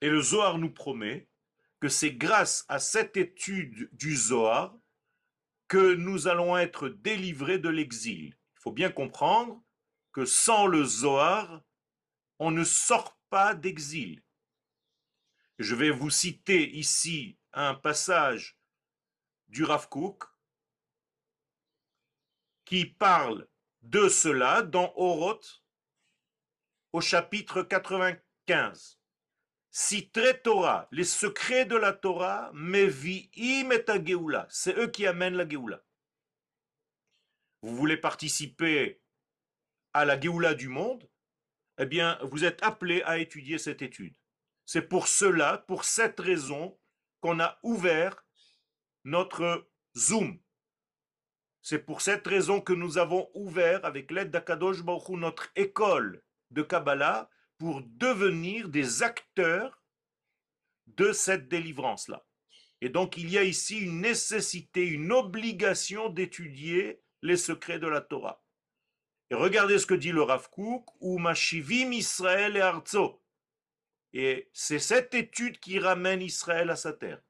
Et le Zohar nous promet que c'est grâce à cette étude du Zohar que nous allons être délivrés de l'exil. Il faut bien comprendre que sans le Zohar, on ne sort pas d'exil. Je vais vous citer ici un passage du Rav Kook qui parle de cela dans Oroth au chapitre 95. Très Torah, les secrets de la Torah, Mevi'im et Geoula, c'est eux qui amènent la Geoula. Vous voulez participer à la Géoula du monde, eh bien, vous êtes appelé à étudier cette étude. C'est pour cela, pour cette raison, qu'on a ouvert notre Zoom. C'est pour cette raison que nous avons ouvert, avec l'aide d'Akadosh Baruch notre école de Kabbalah pour devenir des acteurs de cette délivrance-là. Et donc, il y a ici une nécessité, une obligation d'étudier les secrets de la Torah. Et regardez ce que dit le Rav Kook, ou Mashivim Israël et Arzo. Et c'est cette étude qui ramène Israël à sa terre.